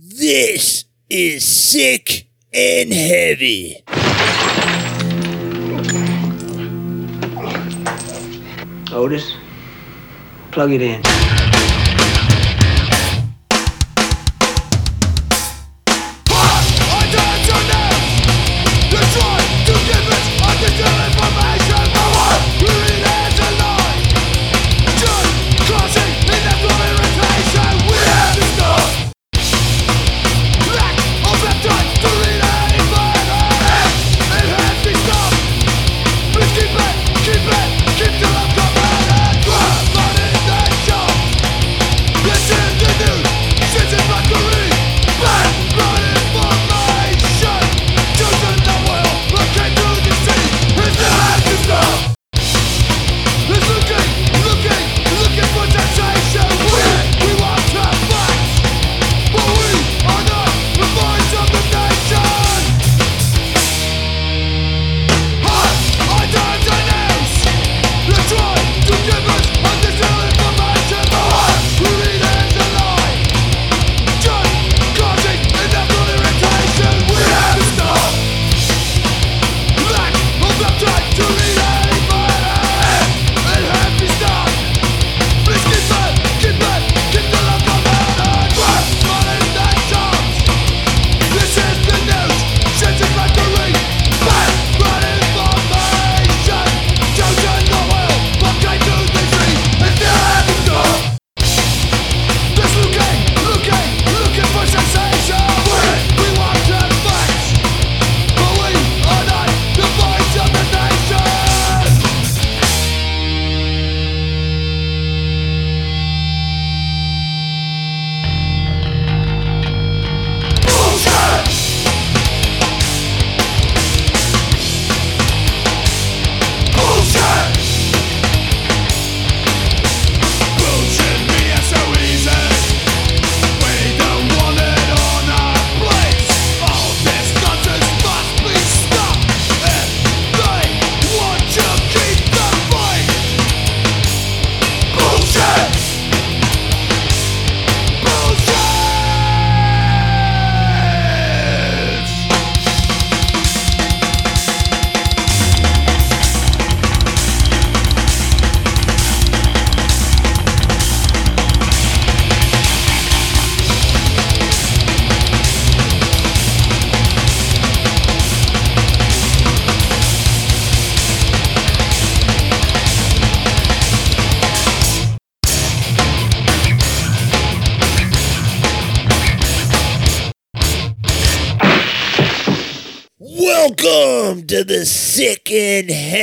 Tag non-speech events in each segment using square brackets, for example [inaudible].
This is sick and heavy. Otis, plug it in.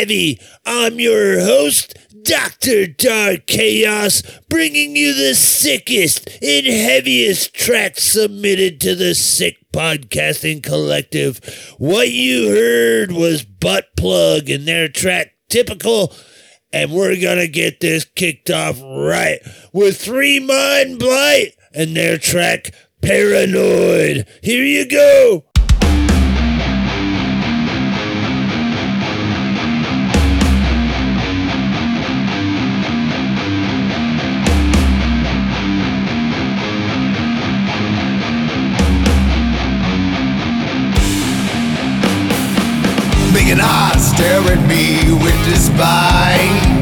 I'm your host, Dr. Dark Chaos, bringing you the sickest and heaviest tracks submitted to the Sick Podcasting Collective. What you heard was Butt Plug and their track Typical. And we're gonna get this kicked off right with Three Mind Blight and their track Paranoid. Here you go. Stare at me with disdain.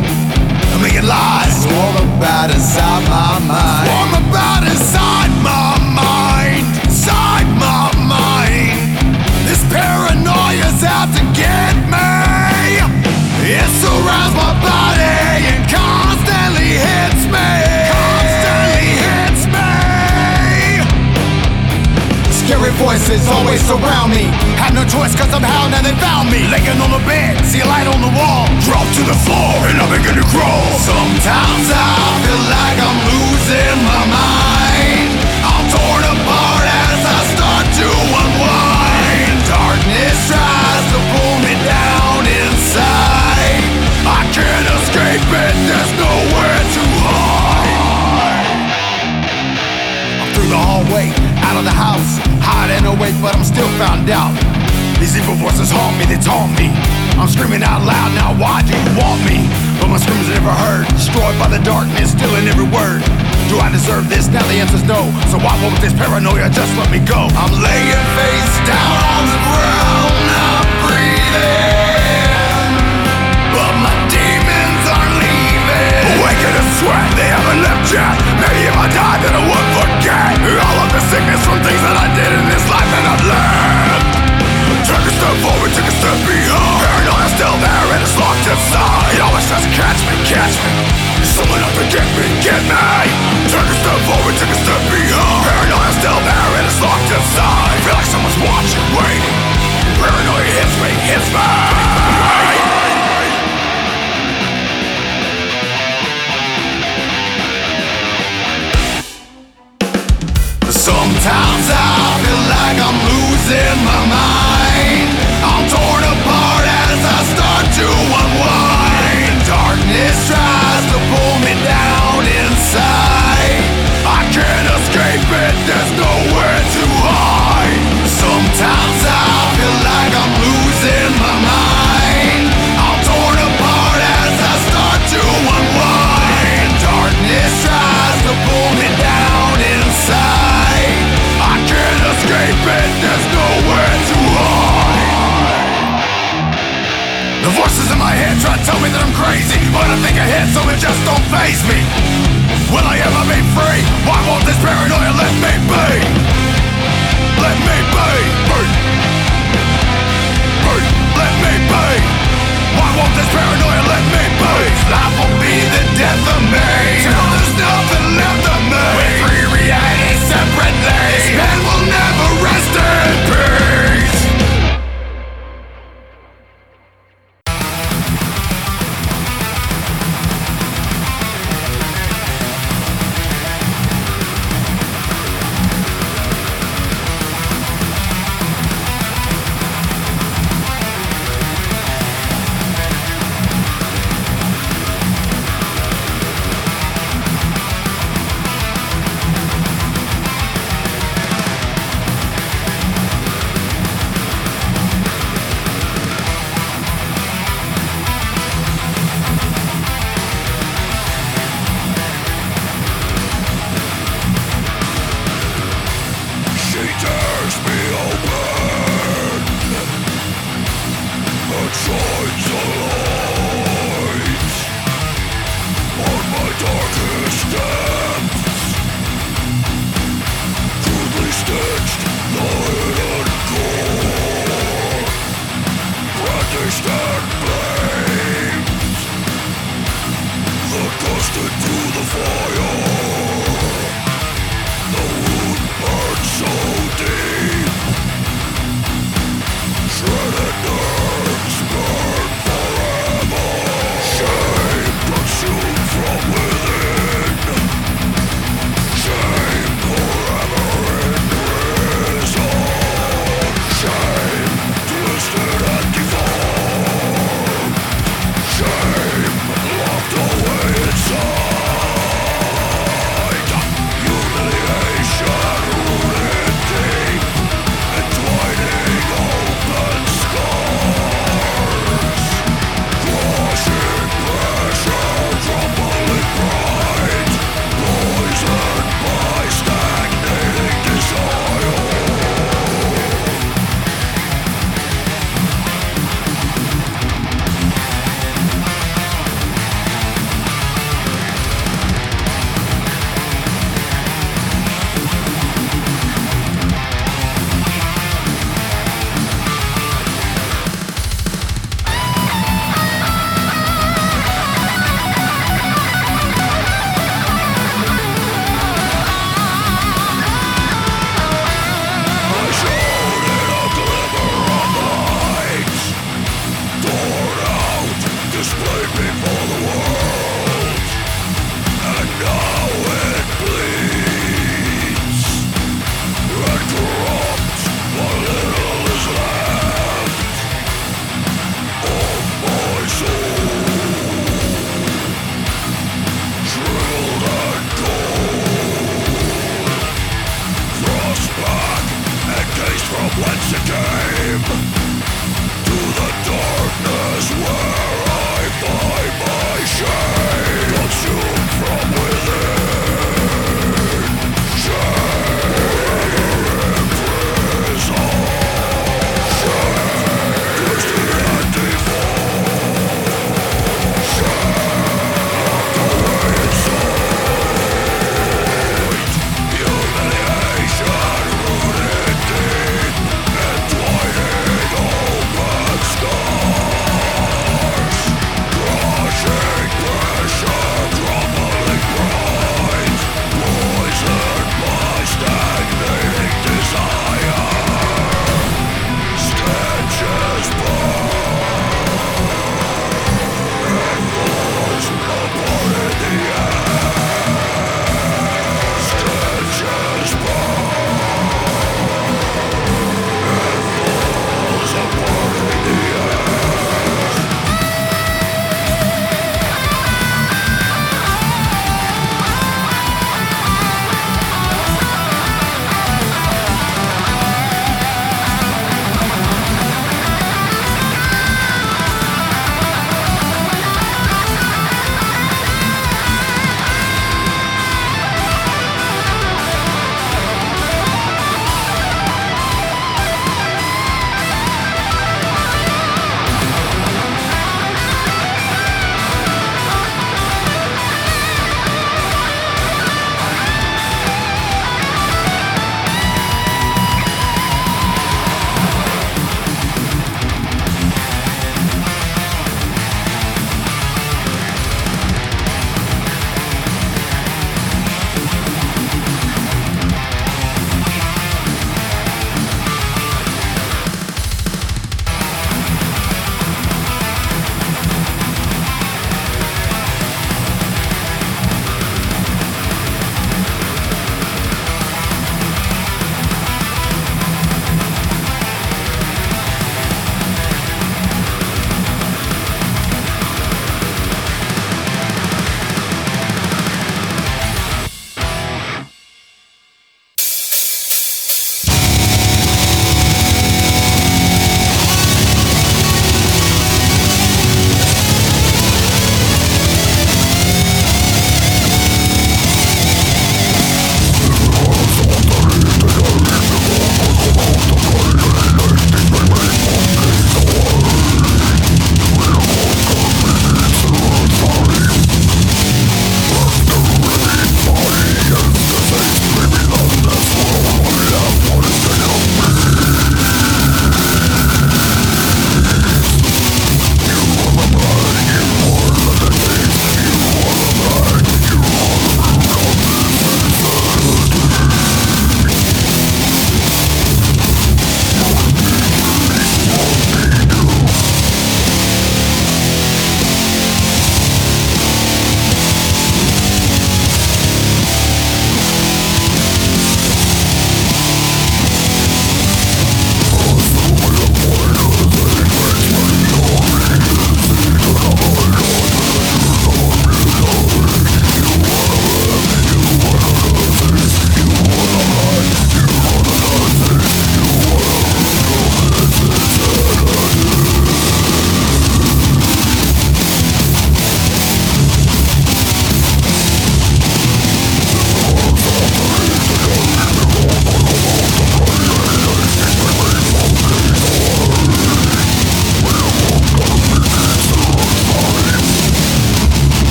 Voices always surround me. Had no choice cause somehow now they found me. Laying on the bed, see a light on the wall. Drop to the floor and I begin to crawl. Sometimes I feel like I'm losing my mind. I'm torn apart as I start to unwind. Darkness tries to pull me down inside. I can't escape it, there's nowhere to hide. I'm through the hallway, out of the house, hiding away, but I'm still found out. These evil voices haunt me, they taunt me. I'm screaming out loud now, why do you want me? But my screams are never heard, destroyed by the darkness, stealing every word. Do I deserve this? Now the answer's no. So why won't this paranoia just let me go? I'm laying face down on the ground, not breathing. Awaken and sweat, they haven't left yet. Maybe if I died, then I would forget all of the sickness from things that I did in this life that I've lived. Took a step forward, took a step behind. Paranoia still there and it's locked inside. It always tries to catch me, catch me. Someone up to get me, get me. Took a step forward, took a step behind. Paranoia still there and it's locked inside. Feel like someone's watching, waiting. Paranoia hits me, hits me. Like I'm losing my mind. I'm torn apart as I start to unwind. Darkness tries to pull me down inside. I can't escape it, there's nowhere to hide. The voices in my head try to tell me that I'm crazy, but I think it just don't faze me. Will I ever be free? Why won't this paranoia let me be? Let me be. Be. Let me be. Why won't this paranoia let me be? Life will be the death of me. There's nothing left of me. Realities separately.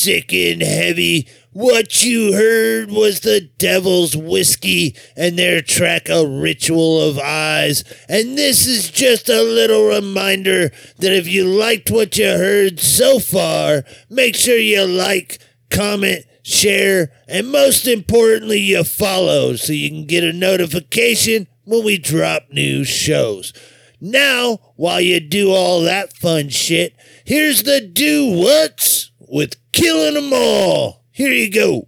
Sick and Heavy. What you heard was the Devil's Whiskey and their track A Ritual of Eyes. And this is just a little reminder that if you liked what you heard so far, make sure you like, comment, share, and most importantly, you follow so you can get a notification when we drop new shows. Now, while you do all that fun shit, here's the do what's with killing 'em all. Here you go.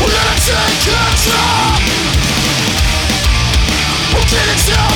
We're gonna take control Who can it tell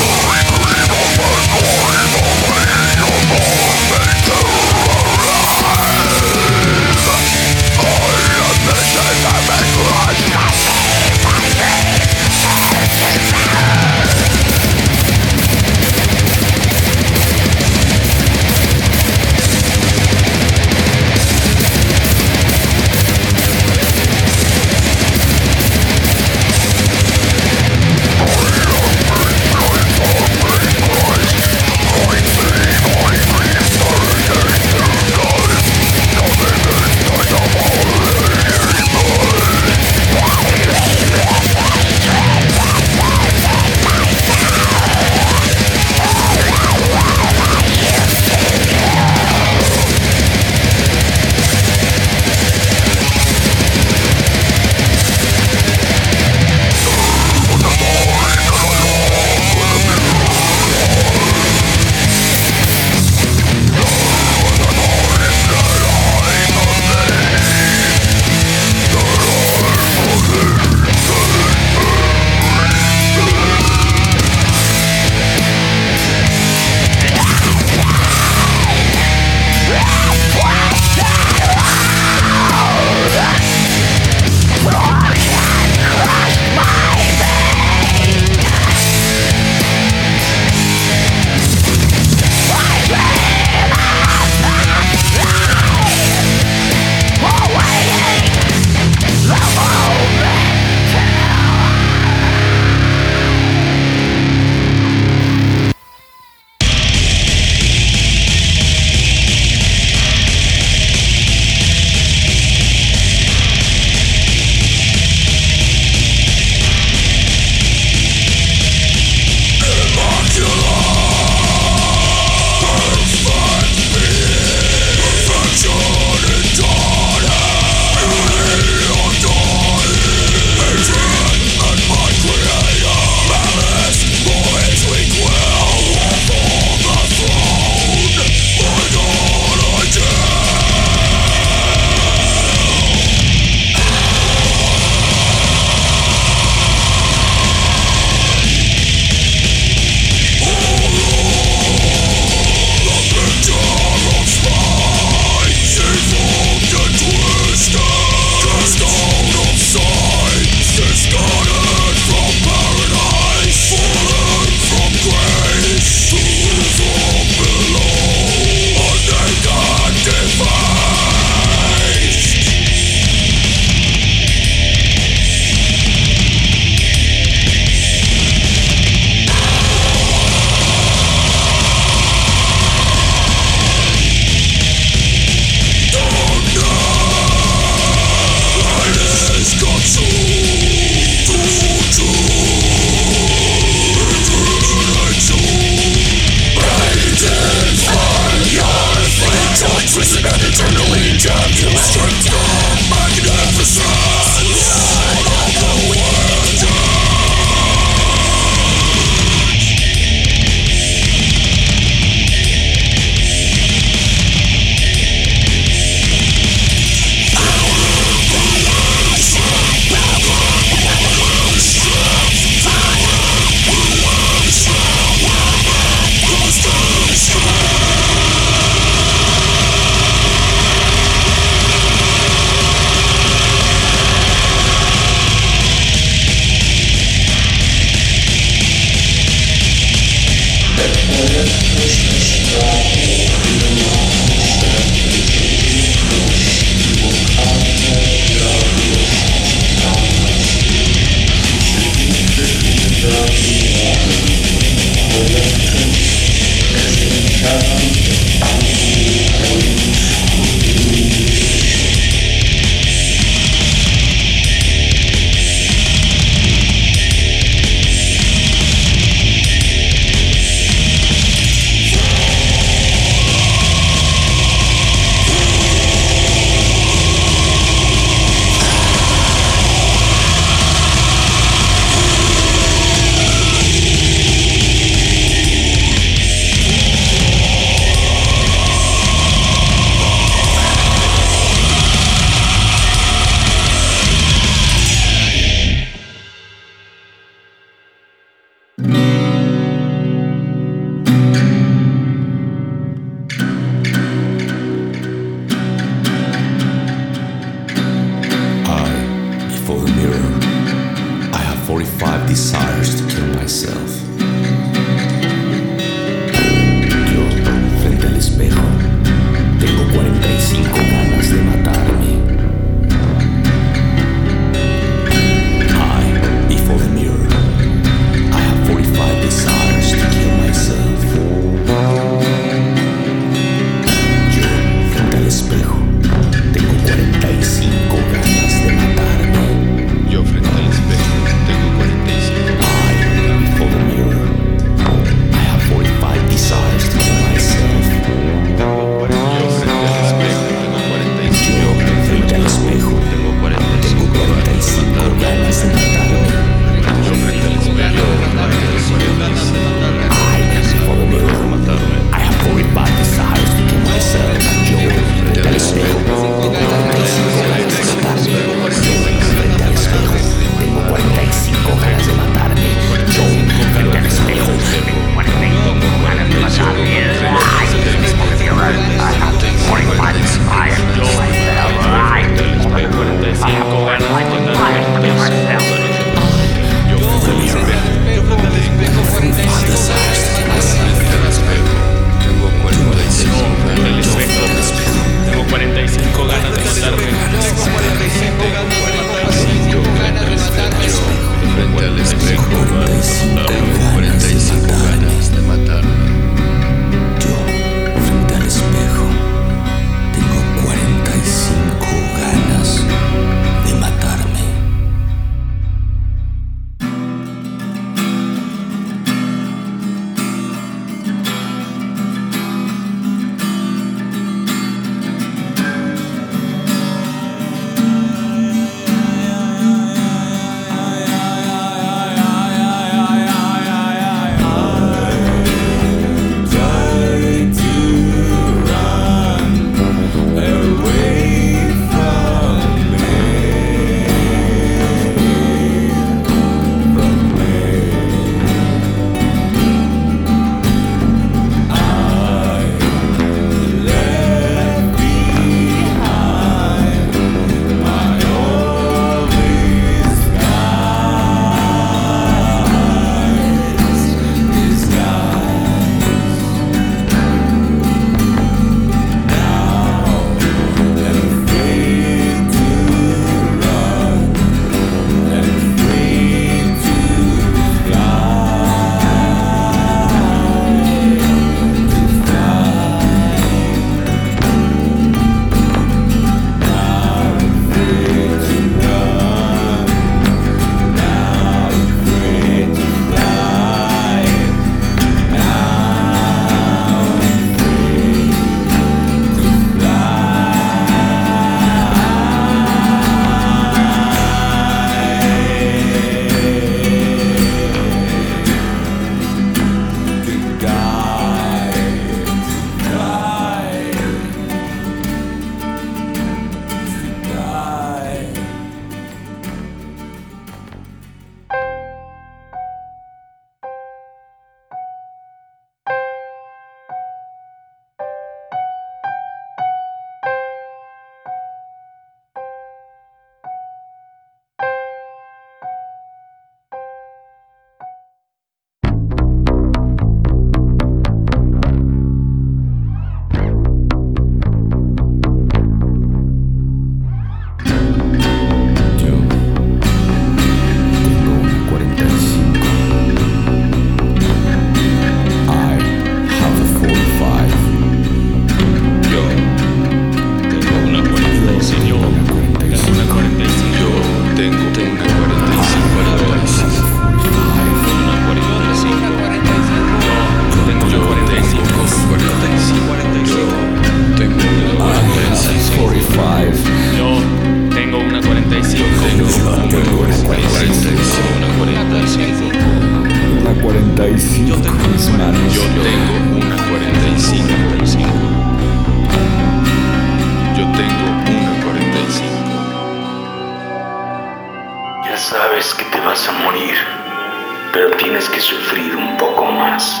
pero tienes que sufrir un poco más.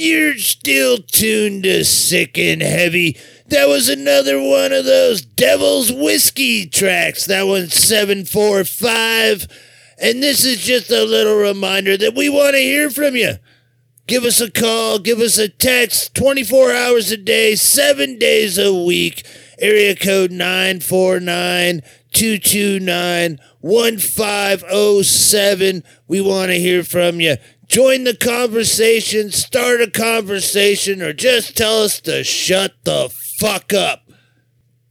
you're still tuned to Sick and Heavy. That was another one of those Devil's Whiskey tracks. That one's 745. And this is just a little reminder that we want to hear from you. Give us a call, give us a text 24 hours a day, seven days a week. Area code 949 229 1507. We want to hear from you. Join the conversation, start a conversation, or just tell us to shut the fuck up.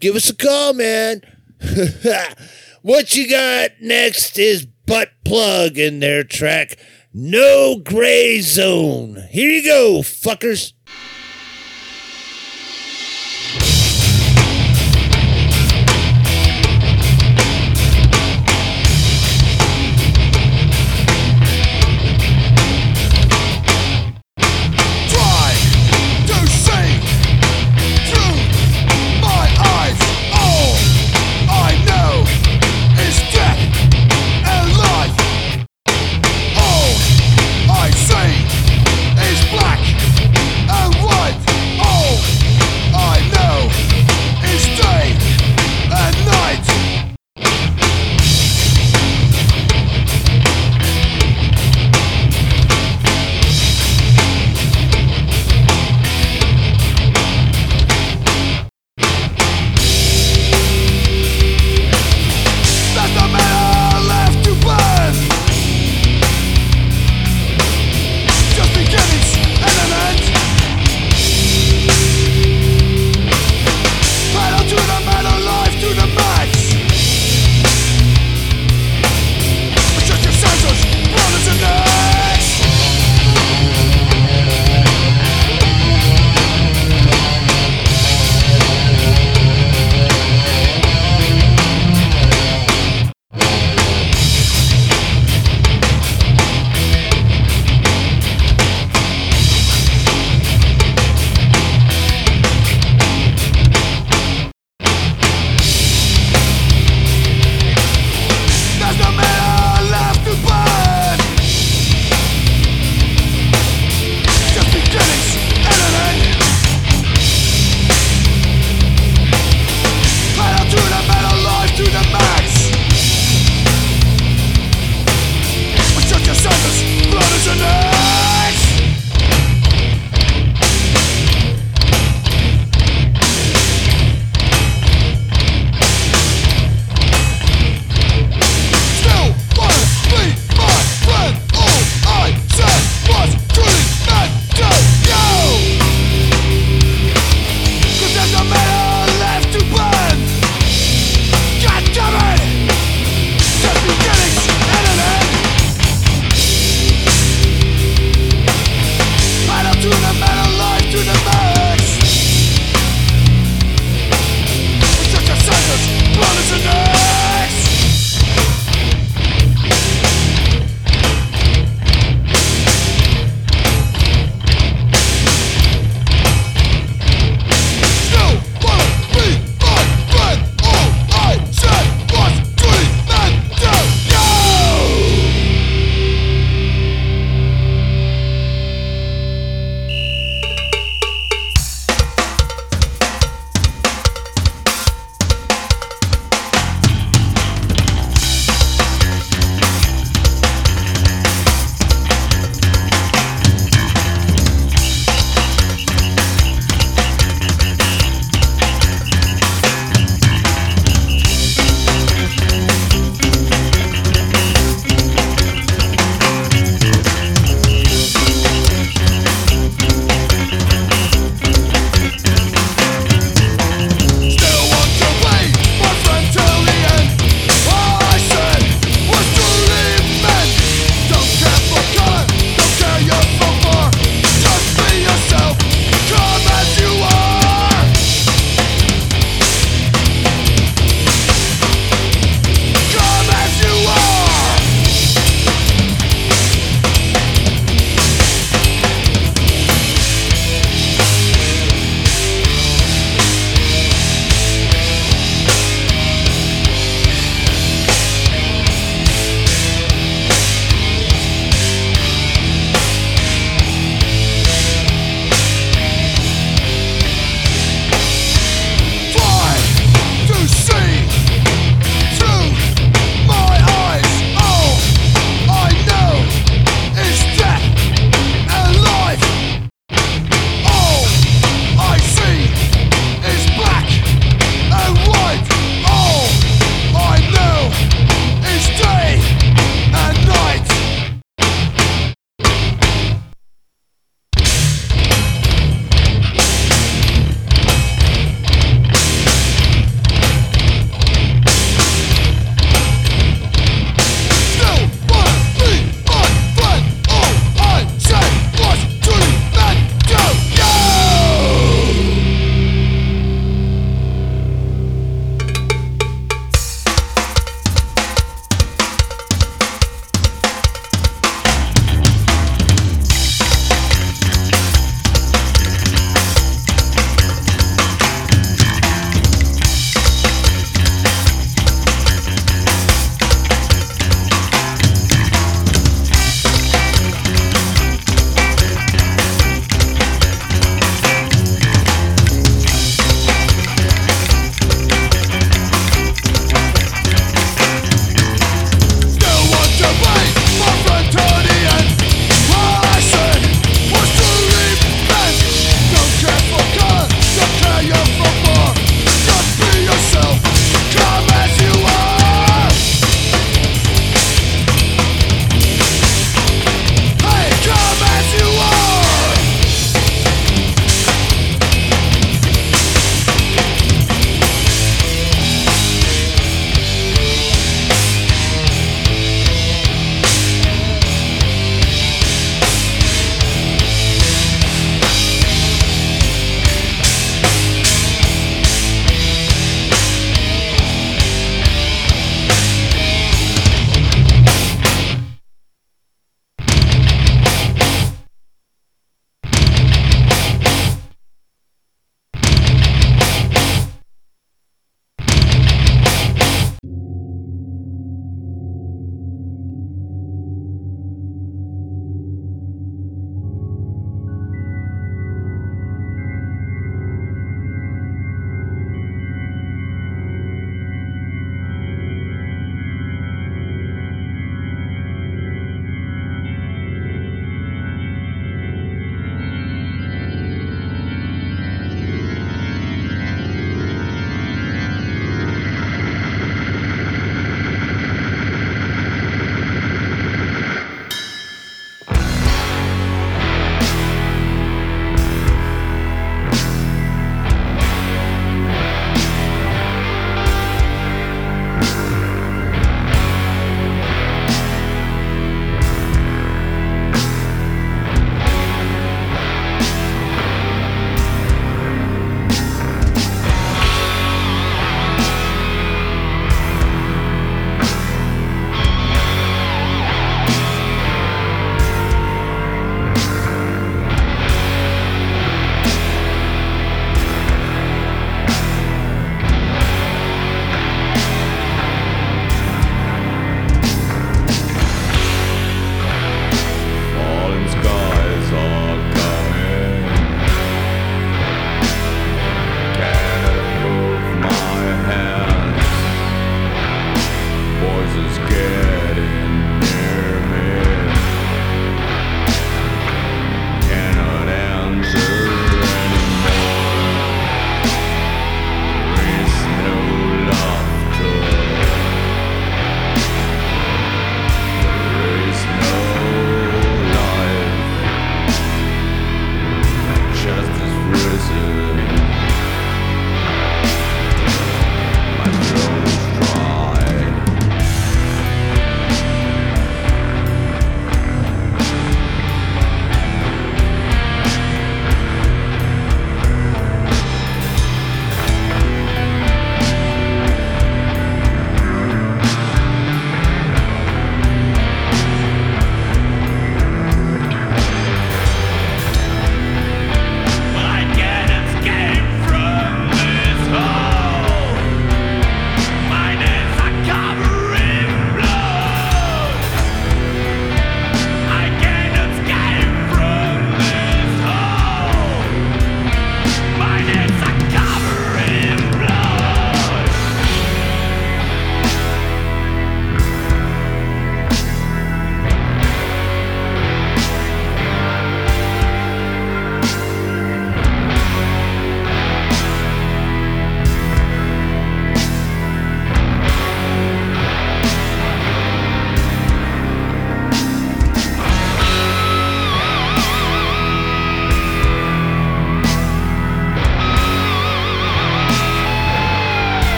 Give us a call, man. [laughs] what you got next is Butt Plug in their track, No Gray Zone. Here you go, fuckers.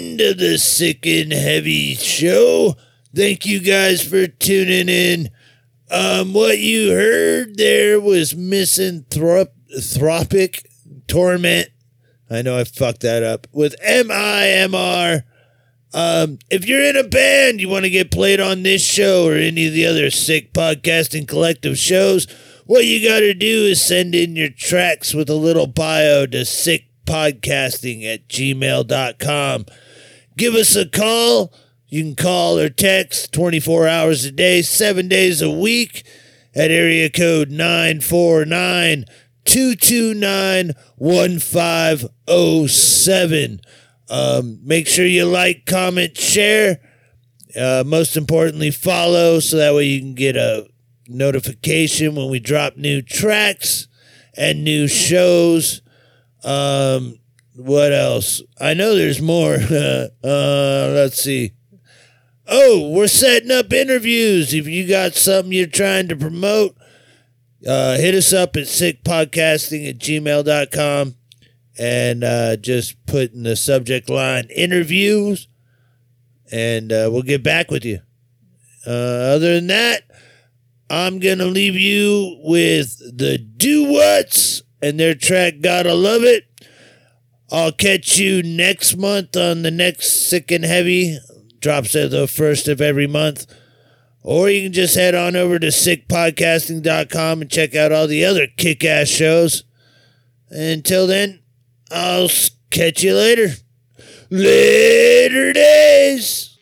End of the Sick and Heavy show. Thank you guys for tuning in. Um, what you heard there was misanthropic torment. I know I fucked that up with M I M R. Um, if you're in a band, you want to get played on this show or any of the other sick podcasting collective shows, what you got to do is send in your tracks with a little bio to sickpodcasting at gmail.com. Give us a call. You can call or text 24 hours a day, seven days a week at area code 949 229 1507. Um, make sure you like, comment, share. Uh, most importantly, follow so that way you can get a notification when we drop new tracks and new shows. Um, what else? I know there's more. [laughs] uh, let's see. Oh, we're setting up interviews. If you got something you're trying to promote, uh, hit us up at sickpodcasting at gmail.com and uh, just put in the subject line interviews, and uh, we'll get back with you. Uh, other than that, I'm going to leave you with the Do What's and their track Gotta Love It. I'll catch you next month on the next Sick and Heavy. Drops at the first of every month. Or you can just head on over to sickpodcasting.com and check out all the other kick ass shows. Until then, I'll catch you later. Later days.